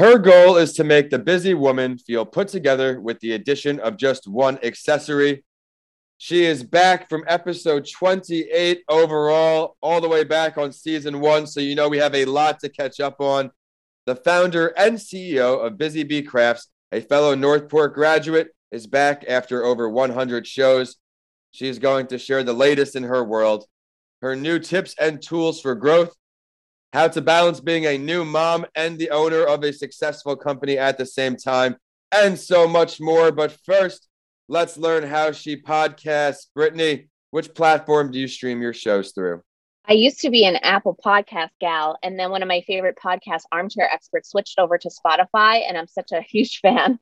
Her goal is to make the busy woman feel put together with the addition of just one accessory. She is back from episode 28 overall, all the way back on season one. So, you know, we have a lot to catch up on. The founder and CEO of Bizzy Bee Crafts, a fellow Northport graduate, is back after over 100 shows. She is going to share the latest in her world, her new tips and tools for growth, how to balance being a new mom and the owner of a successful company at the same time, and so much more. But first, let's learn how she podcasts. Brittany, which platform do you stream your shows through? I used to be an Apple podcast gal, and then one of my favorite podcast armchair experts switched over to Spotify, and I'm such a huge fan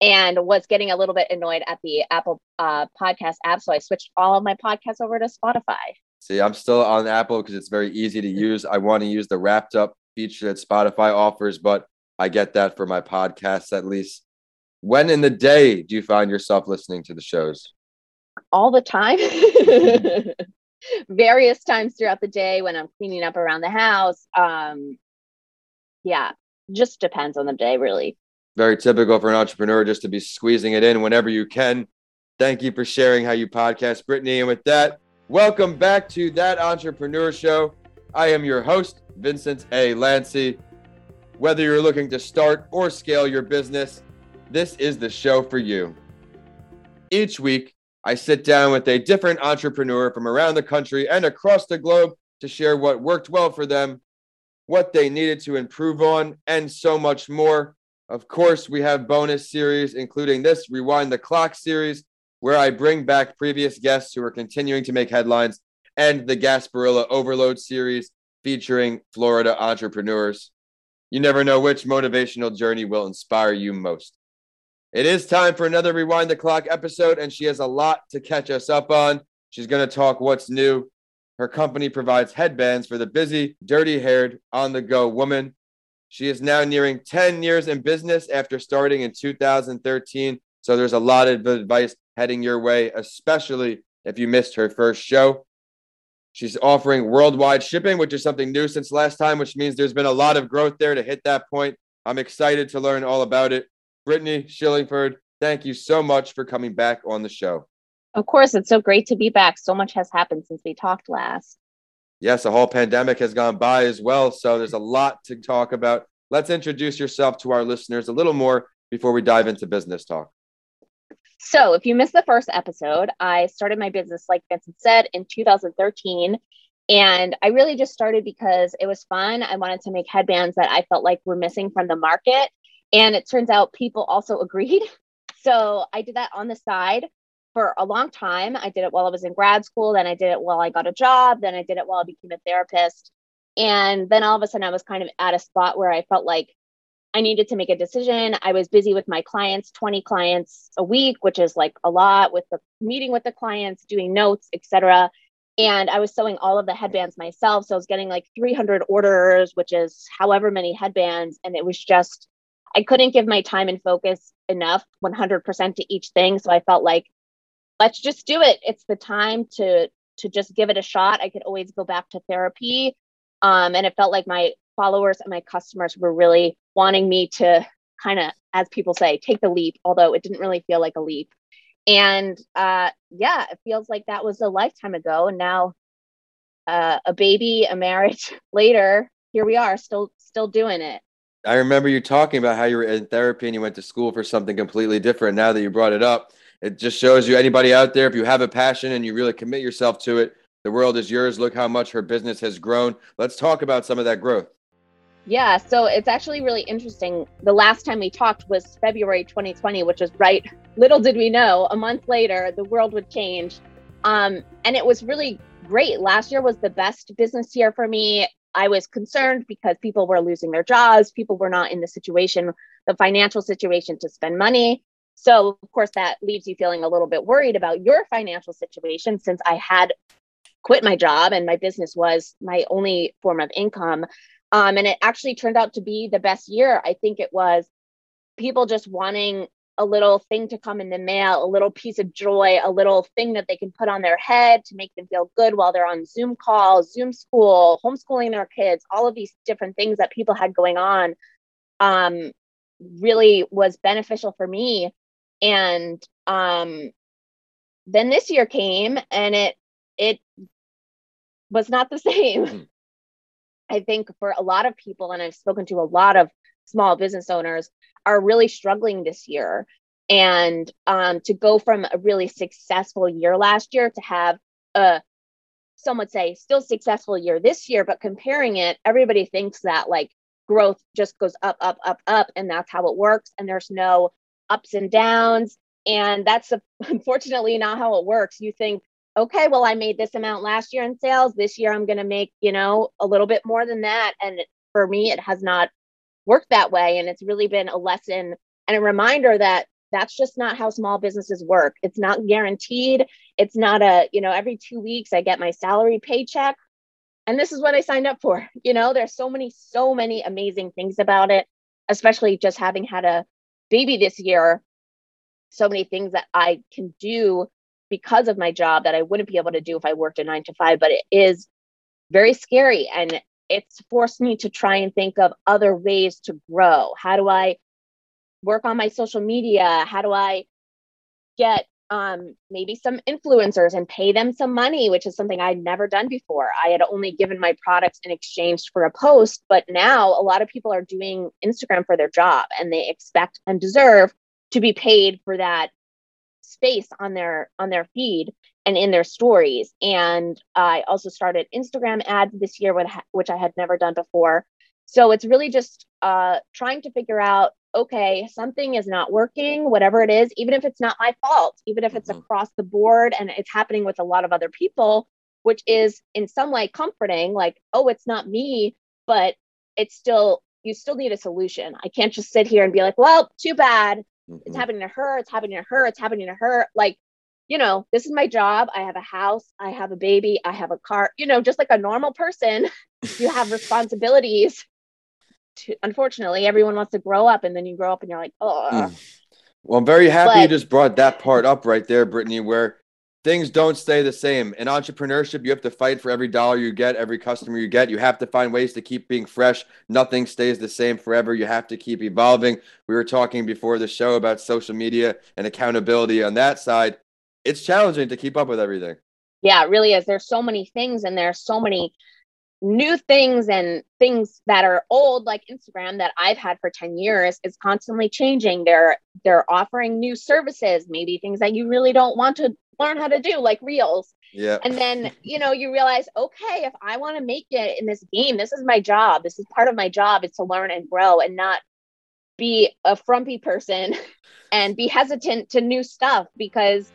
and was getting a little bit annoyed at the Apple uh, podcast app. So I switched all of my podcasts over to Spotify. See, I'm still on Apple because it's very easy to use. I want to use the wrapped up feature that Spotify offers, but I get that for my podcasts at least. When in the day do you find yourself listening to the shows? All the time. Various times throughout the day when I'm cleaning up around the house. Um, yeah, just depends on the day, really very typical for an entrepreneur just to be squeezing it in whenever you can. Thank you for sharing how you podcast, Brittany. And with that, welcome back to That Entrepreneur Show. I am your host, Vincent A. Lancey. Whether you're looking to start or scale your business, this is the show for you. Each week, I sit down with a different entrepreneur from around the country and across the globe to share what worked well for them, what they needed to improve on, and so much more. Of course, we have bonus series, including this Rewind the Clock series, where I bring back previous guests who are continuing to make headlines, and the Gasparilla Overload series featuring Florida entrepreneurs. You never know which motivational journey will inspire you most. It is time for another Rewind the Clock episode, and she has a lot to catch us up on. She's going to talk what's new. Her company provides headbands for the busy, dirty haired, on the go woman. She is now nearing 10 years in business after starting in 2013. So there's a lot of advice heading your way, especially if you missed her first show. She's offering worldwide shipping, which is something new since last time, which means there's been a lot of growth there to hit that point. I'm excited to learn all about it. Brittany Shillingford, thank you so much for coming back on the show. Of course, it's so great to be back. So much has happened since we talked last yes, a whole pandemic has gone by as well. So there's a lot to talk about. Let's introduce yourself to our listeners a little more before we dive into business talk. So, if you missed the first episode, I started my business, like Vincent said, in 2013. And I really just started because it was fun. I wanted to make headbands that I felt like were missing from the market. And it turns out people also agreed. So I did that on the side for a long time. I did it while I was in grad school, then I did it while I got a job, then I did it while I became a therapist. And then all of a sudden, I was kind of at a spot where I felt like I needed to make a decision. I was busy with my clients, 20 clients a week, which is like a lot with the meeting with the clients, doing notes, etc. And I was sewing all of the headbands myself. So I was getting like 300 orders, which is however many headbands. And it was just, I couldn't give my time and focus enough 100% to each thing. So I felt like let's just do it. It's the time to to just give it a shot. I could always go back to therapy. Um, and it felt like my followers and my customers were really wanting me to kind of, as people say, take the leap, although it didn't really feel like a leap. And uh, yeah, it feels like that was a lifetime ago. And now uh, a baby, a marriage later, here we are, still still doing it. I remember you talking about how you were in therapy and you went to school for something completely different. Now that you brought it up, it just shows you anybody out there, if you have a passion and you really commit yourself to it, the world is yours. Look how much her business has grown. Let's talk about some of that growth. Yeah, so it's actually really interesting. The last time we talked was February 2020, which was right. Little did we know, a month later, the world would change. Um, and it was really great. Last year was the best business year for me. I was concerned because people were losing their jobs, people were not in the situation, the financial situation to spend money. So, of course, that leaves you feeling a little bit worried about your financial situation since I had quit my job and my business was my only form of income. Um, and it actually turned out to be the best year. I think it was people just wanting a little thing to come in the mail, a little piece of joy, a little thing that they can put on their head to make them feel good while they're on Zoom calls, Zoom school, homeschooling their kids, all of these different things that people had going on um, really was beneficial for me. And um, then this year came and it it was not the same. Mm. I think for a lot of people, and I've spoken to a lot of small business owners, are really struggling this year. And um, to go from a really successful year last year to have a some would say still successful year this year, but comparing it, everybody thinks that like growth just goes up, up, up, up, and that's how it works. And there's no ups and downs. And that's unfortunately not how it works. You think, okay, well, I made this amount last year in sales. This year I'm going to make, you know, a little bit more than that. And for me, it has not worked that way. And it's really been a lesson and a reminder that that's just not how small businesses work. It's not guaranteed. It's not a, you know, every two weeks I get my salary paycheck. And this is what I signed up for. You know, there's so many, so many amazing things about it, especially just having had a baby this year. So many things that I can do because of my job that I wouldn't be able to do if I worked a nine to five, but it is very scary. And it's forced me to try and think of other ways to grow. How do I work on my social media? How do I get um, maybe some influencers and pay them some money, which is something I'd never done before. I had only given my products in exchange for a post, but now a lot of people are doing Instagram for their job and they expect and deserve to be paid for that space on their on their feed and in their stories. And I also started Instagram ads this year, which I had never done before. So it's really just uh, trying to figure out okay, something is not working, whatever it is, even if it's not my fault, even if it's mm-hmm. across the board and it's happening with a lot of other people, which is in some way comforting, like, oh, it's not me, but it's still, you still need a solution. I can't just sit here and be like, well, too bad. Mm-hmm. It's happening to her, it's happening to her, it's happening to her. Like, you know, this is my job. I have a house, I have a baby, I have a car, you know, just like a normal person, you have responsibilities to, unfortunately, everyone wants to grow up, and then you grow up and you're like, oh. Mm. Well, I'm very happy but, you just brought that part up right there, Brittany, where things don't stay the same. In entrepreneurship, you have to fight for every dollar you get, every customer you get. You have to find ways to keep being fresh. Nothing stays the same forever. You have to keep evolving. We were talking before the show about social media and accountability on that side. It's challenging to keep up with everything. Yeah, it really is. There's so many things and there's so many new things and things that are old like instagram that i've had for 10 years is constantly changing. They're they're offering new services maybe things that you really don't want to learn how to do like reels. Yeah. And then you know you realize okay if i want to make it in this game this is my job. This is part of my job is to learn and grow and not be a frumpy person and be hesitant to new stuff because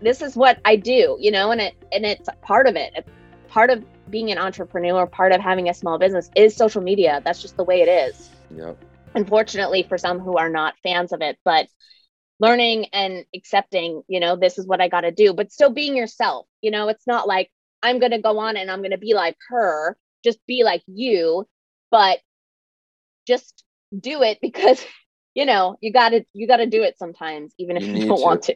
this is what i do you know and it and it's part of it. it's part of being an entrepreneur, part of having a small business is social media. That's just the way it is. Yep. Unfortunately, for some who are not fans of it, but learning and accepting, you know, this is what I got to do, but still being yourself. You know, it's not like I'm going to go on and I'm going to be like her, just be like you, but just do it because, you know, you got to, you got to do it sometimes, even if you, you don't to. want to.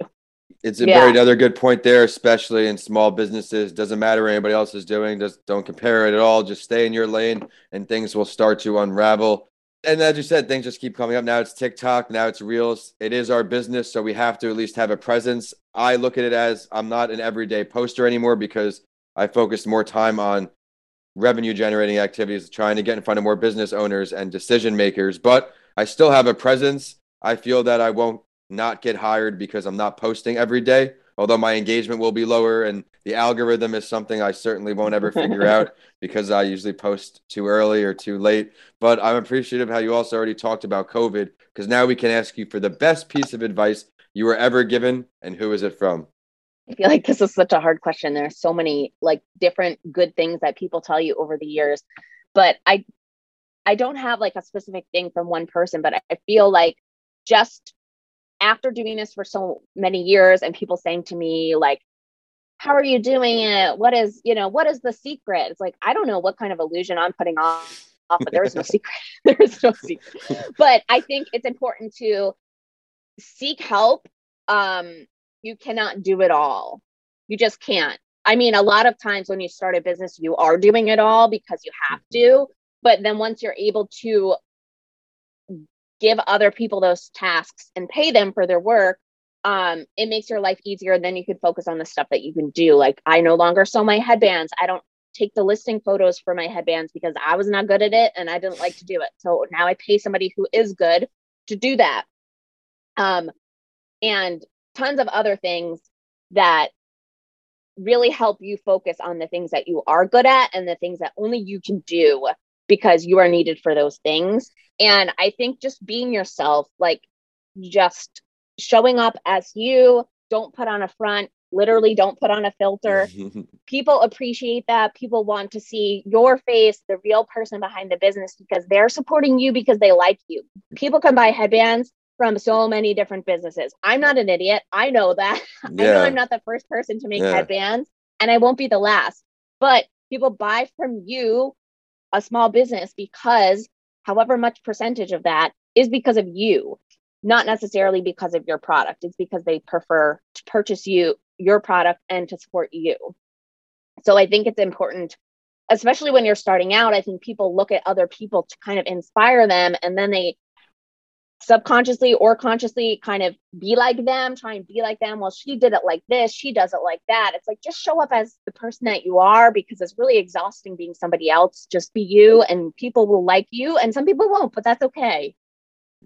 It's a yeah. very another good point there, especially in small businesses. Doesn't matter what anybody else is doing. Just don't compare it at all. Just stay in your lane, and things will start to unravel. And as you said, things just keep coming up. Now it's TikTok. Now it's Reels. It is our business, so we have to at least have a presence. I look at it as I'm not an everyday poster anymore because I focus more time on revenue generating activities, trying to get in front of more business owners and decision makers. But I still have a presence. I feel that I won't not get hired because I'm not posting every day. Although my engagement will be lower, and the algorithm is something I certainly won't ever figure out because I usually post too early or too late. But I'm appreciative how you also already talked about COVID because now we can ask you for the best piece of advice you were ever given, and who is it from? I feel like this is such a hard question. There are so many like different good things that people tell you over the years, but I I don't have like a specific thing from one person, but I feel like just after doing this for so many years and people saying to me like how are you doing it? What is you know what is the secret? It's like i don't know what kind of illusion i'm putting on Off, but there is no secret. There is no secret. But i think it's important to seek help. Um you cannot do it all. You just can't. I mean a lot of times when you start a business you are doing it all because you have to but then once you're able to give other people those tasks and pay them for their work, um, it makes your life easier. and Then you can focus on the stuff that you can do. Like I no longer sew my headbands. I don't take the listing photos for my headbands because I was not good at it and I didn't like to do it. So now I pay somebody who is good to do that. Um, and tons of other things that really help you focus on the things that you are good at and the things that only you can do because you are needed for those things. And I think just being yourself, like just showing up as you, don't put on a front, literally don't put on a filter. People appreciate that. People want to see your face, the real person behind the business, because they're supporting you because they like you. People can buy headbands from so many different businesses. I'm not an idiot. I know that. Yeah. I know I'm not the first person to make yeah. headbands and I won't be the last. But people buy from you, a small business, because however much percentage of that is because of you, not necessarily because of your product. It's because they prefer to purchase you your product and to support you. So I think it's important, especially when you're starting out. I think people look at other people to kind of inspire them and then they subconsciously or consciously kind of be like them, try and be like them. Well, she did it like this, she does it like that. It's like just show up as the person that you are because it's really exhausting being somebody else. Just be you and people will like you and some people won't, but that's okay.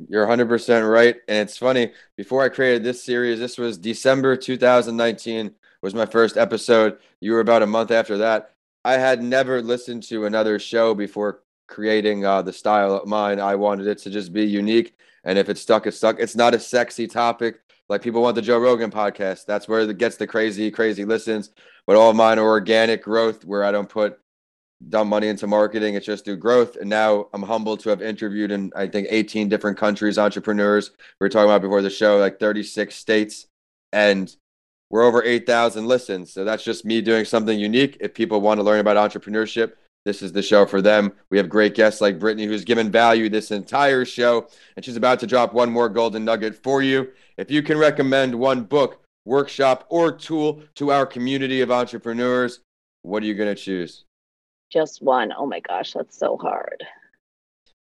You're 100% right. And it's funny, before I created this series, this was December 2019 was my first episode. You were about a month after that. I had never listened to another show before creating uh, the style of mine. I wanted it to just be unique. And if it's stuck, it's stuck. It's not a sexy topic. Like people want the Joe Rogan podcast. That's where it gets the crazy, crazy listens. But all mine are organic growth where I don't put dumb money into marketing. It's just through growth. And now I'm humbled to have interviewed in, I think, 18 different countries, entrepreneurs. We were talking about before the show, like 36 states. And we're over 8,000 listens. So that's just me doing something unique. If people want to learn about entrepreneurship, this is the show for them. We have great guests like Brittany, who's given value this entire show, and she's about to drop one more golden nugget for you. If you can recommend one book, workshop, or tool to our community of entrepreneurs, what are you going to choose? Just one. Oh my gosh, that's so hard.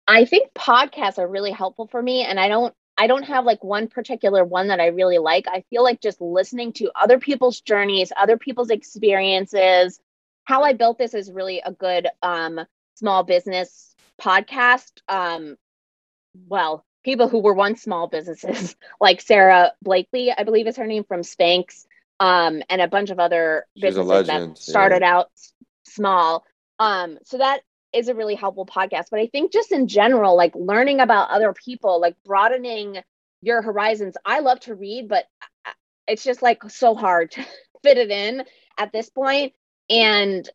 I think podcasts are really helpful for me, and I don't I don't have like one particular one that I really like. I feel like just listening to other people's journeys, other people's experiences, how I built this is really a good um, small business podcast. Um, well, people who were once small businesses, like Sara Blakely, I believe is her name from Spanx, um, and a bunch of other She's businesses that started yeah. out small. Um, so that is a really helpful podcast. But I think just in general, like learning about other people, like broadening your horizons. I love to read, but it's just like so hard to fit it in at this point. And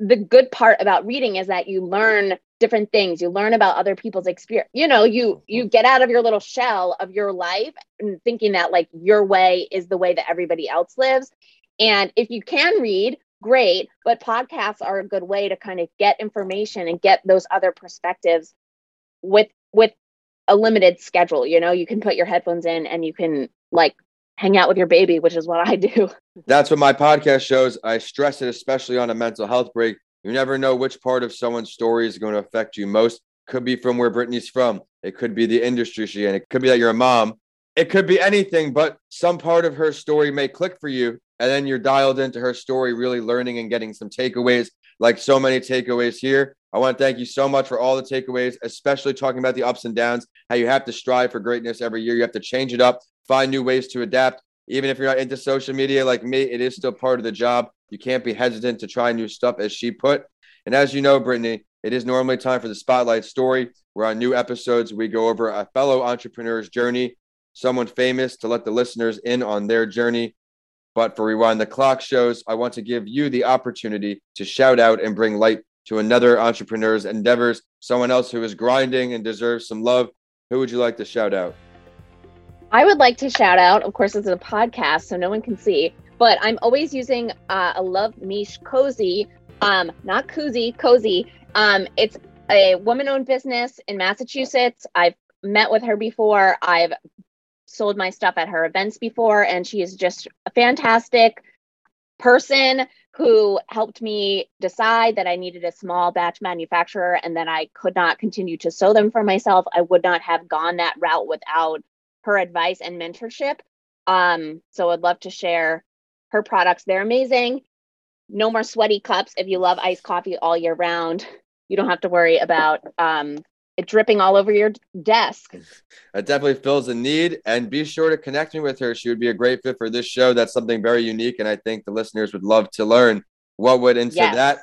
the good part about reading is that you learn different things. You learn about other people's experience you know you you get out of your little shell of your life and thinking that like your way is the way that everybody else lives. And if you can read great but podcasts are a good way to kind of get information and get those other perspectives with with a limited schedule. You know you can put your headphones in and you can like hang out with your baby, which is what I do. That's what my podcast shows. I stress it, especially on a mental health break. You never know which part of someone's story is going to affect you most. Could be from where Brittany's from. It could be the industry she in. It could be that you're a mom. It could be anything, but some part of her story may click for you. And then you're dialed into her story, really learning and getting some takeaways, like so many takeaways here. I want to thank you so much for all the takeaways, especially talking about the ups and downs, how you have to strive for greatness every year. You have to change it up find new ways to adapt. Even if you're not into social media like me, it is still part of the job. You can't be hesitant to try new stuff, as she put. And as you know, Brittany, it is normally time for the spotlight story, where on new episodes we go over a fellow entrepreneur's journey, someone famous to let the listeners in on their journey. But for Rewind the Clock shows, I want to give you the opportunity to shout out and bring light to another entrepreneur's endeavors, someone else who is grinding and deserves some love. Who would you like to shout out? I would like to shout out, of course, it's a podcast, so no one can see, but I'm always using uh, a Love Mish Cozy, um, not koozie, cozy. Um, it's a woman owned business in Massachusetts. I've met with her before. I've sold my stuff at her events before, and she is just a fantastic person who helped me decide that I needed a small batch manufacturer and that I could not continue to sew them for myself. I would not have gone that route without her advice and mentorship. Um, so I'd love to share her products. They're amazing. No more sweaty cups if you love iced coffee all year round. You don't have to worry about um, it dripping all over your desk. It definitely fills a need. And be sure to connect me with her. She would be a great fit for this show. That's something very unique. And I think the listeners would love to learn what went into yes. that.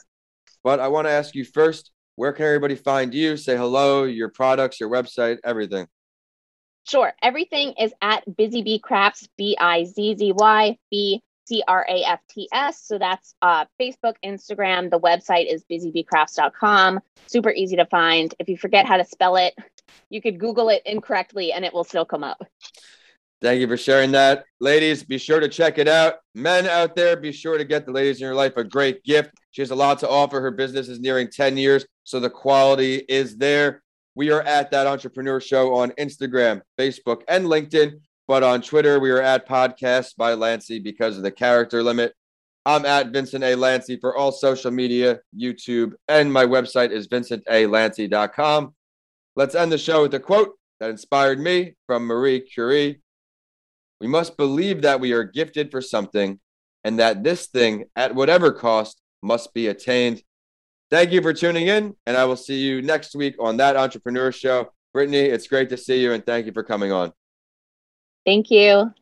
But I want to ask you first where can everybody find you? Say hello, your products, your website, everything. Sure. Everything is at Bizzy Bee Crafts, B I Z Z Y B C R A F T S. So that's uh, Facebook, Instagram. The website is bizzybeecrafts.com. Super easy to find. If you forget how to spell it, you could Google it incorrectly and it will still come up. Thank you for sharing that. Ladies, be sure to check it out. Men out there, be sure to get the ladies in your life a great gift. She has a lot to offer. Her business is nearing 10 years, so the quality is there. We are at that entrepreneur show on Instagram, Facebook, and LinkedIn. But on Twitter, we are at Podcast by Lancey because of the character limit. I'm at Vincent A. Lancey for all social media, YouTube, and my website is vincentalancey.com. Let's end the show with a quote that inspired me from Marie Curie. We must believe that we are gifted for something and that this thing, at whatever cost, must be attained. Thank you for tuning in, and I will see you next week on That Entrepreneur Show. Brittany, it's great to see you, and thank you for coming on. Thank you.